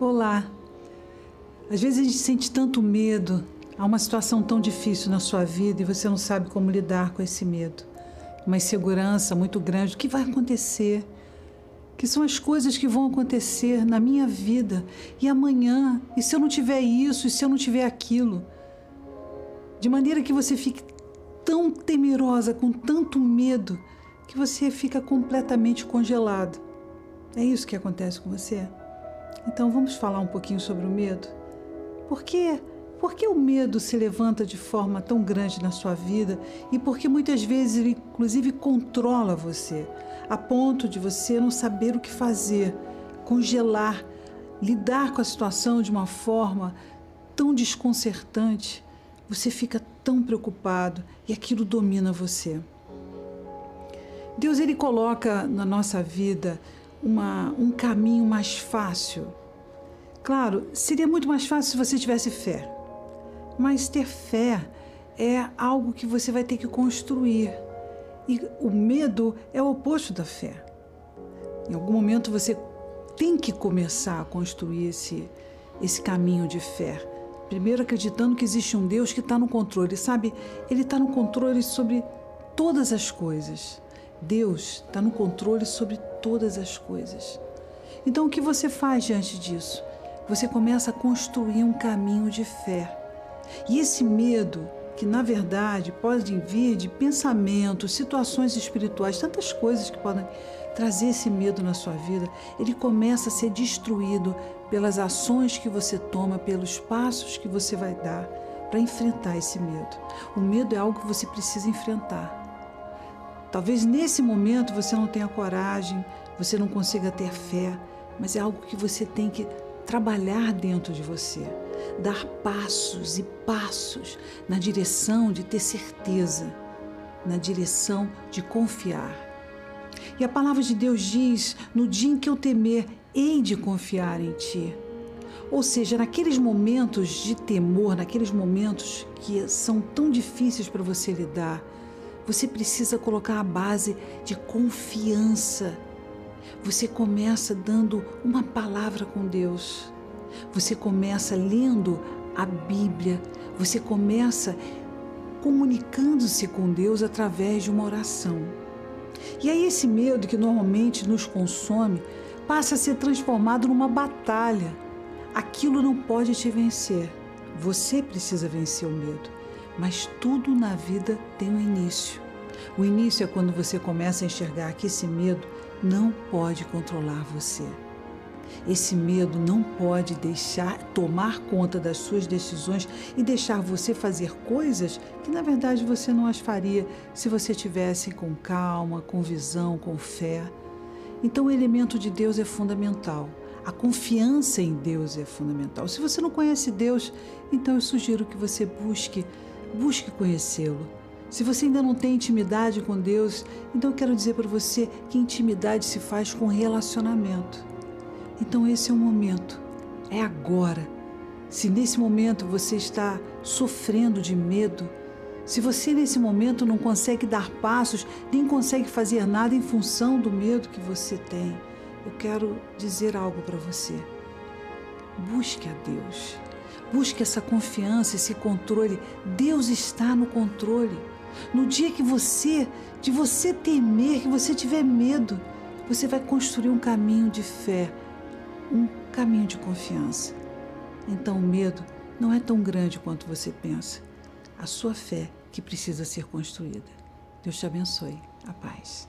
Olá. Às vezes a gente sente tanto medo, há uma situação tão difícil na sua vida e você não sabe como lidar com esse medo. Uma insegurança muito grande. O que vai acontecer? Que são as coisas que vão acontecer na minha vida e amanhã? E se eu não tiver isso? E se eu não tiver aquilo? De maneira que você fique tão temerosa, com tanto medo, que você fica completamente congelado. É isso que acontece com você? Então vamos falar um pouquinho sobre o medo? Por quê? Por que o medo se levanta de forma tão grande na sua vida e por que muitas vezes ele, inclusive, controla você, a ponto de você não saber o que fazer, congelar, lidar com a situação de uma forma tão desconcertante? Você fica tão preocupado e aquilo domina você. Deus ele coloca na nossa vida uma, um caminho mais fácil. Claro, seria muito mais fácil se você tivesse fé. Mas ter fé é algo que você vai ter que construir. E o medo é o oposto da fé. Em algum momento você tem que começar a construir esse, esse caminho de fé. Primeiro, acreditando que existe um Deus que está no controle, sabe? Ele está no controle sobre todas as coisas. Deus está no controle sobre todas as coisas. Então, o que você faz diante disso? Você começa a construir um caminho de fé. E esse medo, que na verdade pode vir de pensamentos, situações espirituais, tantas coisas que podem trazer esse medo na sua vida, ele começa a ser destruído pelas ações que você toma, pelos passos que você vai dar para enfrentar esse medo. O medo é algo que você precisa enfrentar. Talvez nesse momento você não tenha coragem, você não consiga ter fé, mas é algo que você tem que trabalhar dentro de você, dar passos e passos na direção de ter certeza, na direção de confiar. E a palavra de Deus diz: no dia em que eu temer, hei de confiar em ti. Ou seja, naqueles momentos de temor, naqueles momentos que são tão difíceis para você lidar, você precisa colocar a base de confiança. Você começa dando uma palavra com Deus. Você começa lendo a Bíblia. Você começa comunicando-se com Deus através de uma oração. E aí esse medo que normalmente nos consome passa a ser transformado numa batalha. Aquilo não pode te vencer. Você precisa vencer o medo. Mas tudo na vida tem um início. O início é quando você começa a enxergar que esse medo não pode controlar você. Esse medo não pode deixar tomar conta das suas decisões e deixar você fazer coisas que na verdade você não as faria se você tivesse com calma, com visão, com fé. Então o elemento de Deus é fundamental. A confiança em Deus é fundamental. Se você não conhece Deus, então eu sugiro que você busque, busque conhecê-lo. Se você ainda não tem intimidade com Deus, então eu quero dizer para você que intimidade se faz com relacionamento. Então esse é o momento, é agora. Se nesse momento você está sofrendo de medo, se você nesse momento não consegue dar passos, nem consegue fazer nada em função do medo que você tem, eu quero dizer algo para você. Busque a Deus. Busque essa confiança, esse controle. Deus está no controle. No dia que você, de você temer, que você tiver medo, você vai construir um caminho de fé um caminho de confiança. Então o medo não é tão grande quanto você pensa. A sua fé que precisa ser construída. Deus te abençoe. A paz.